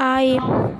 I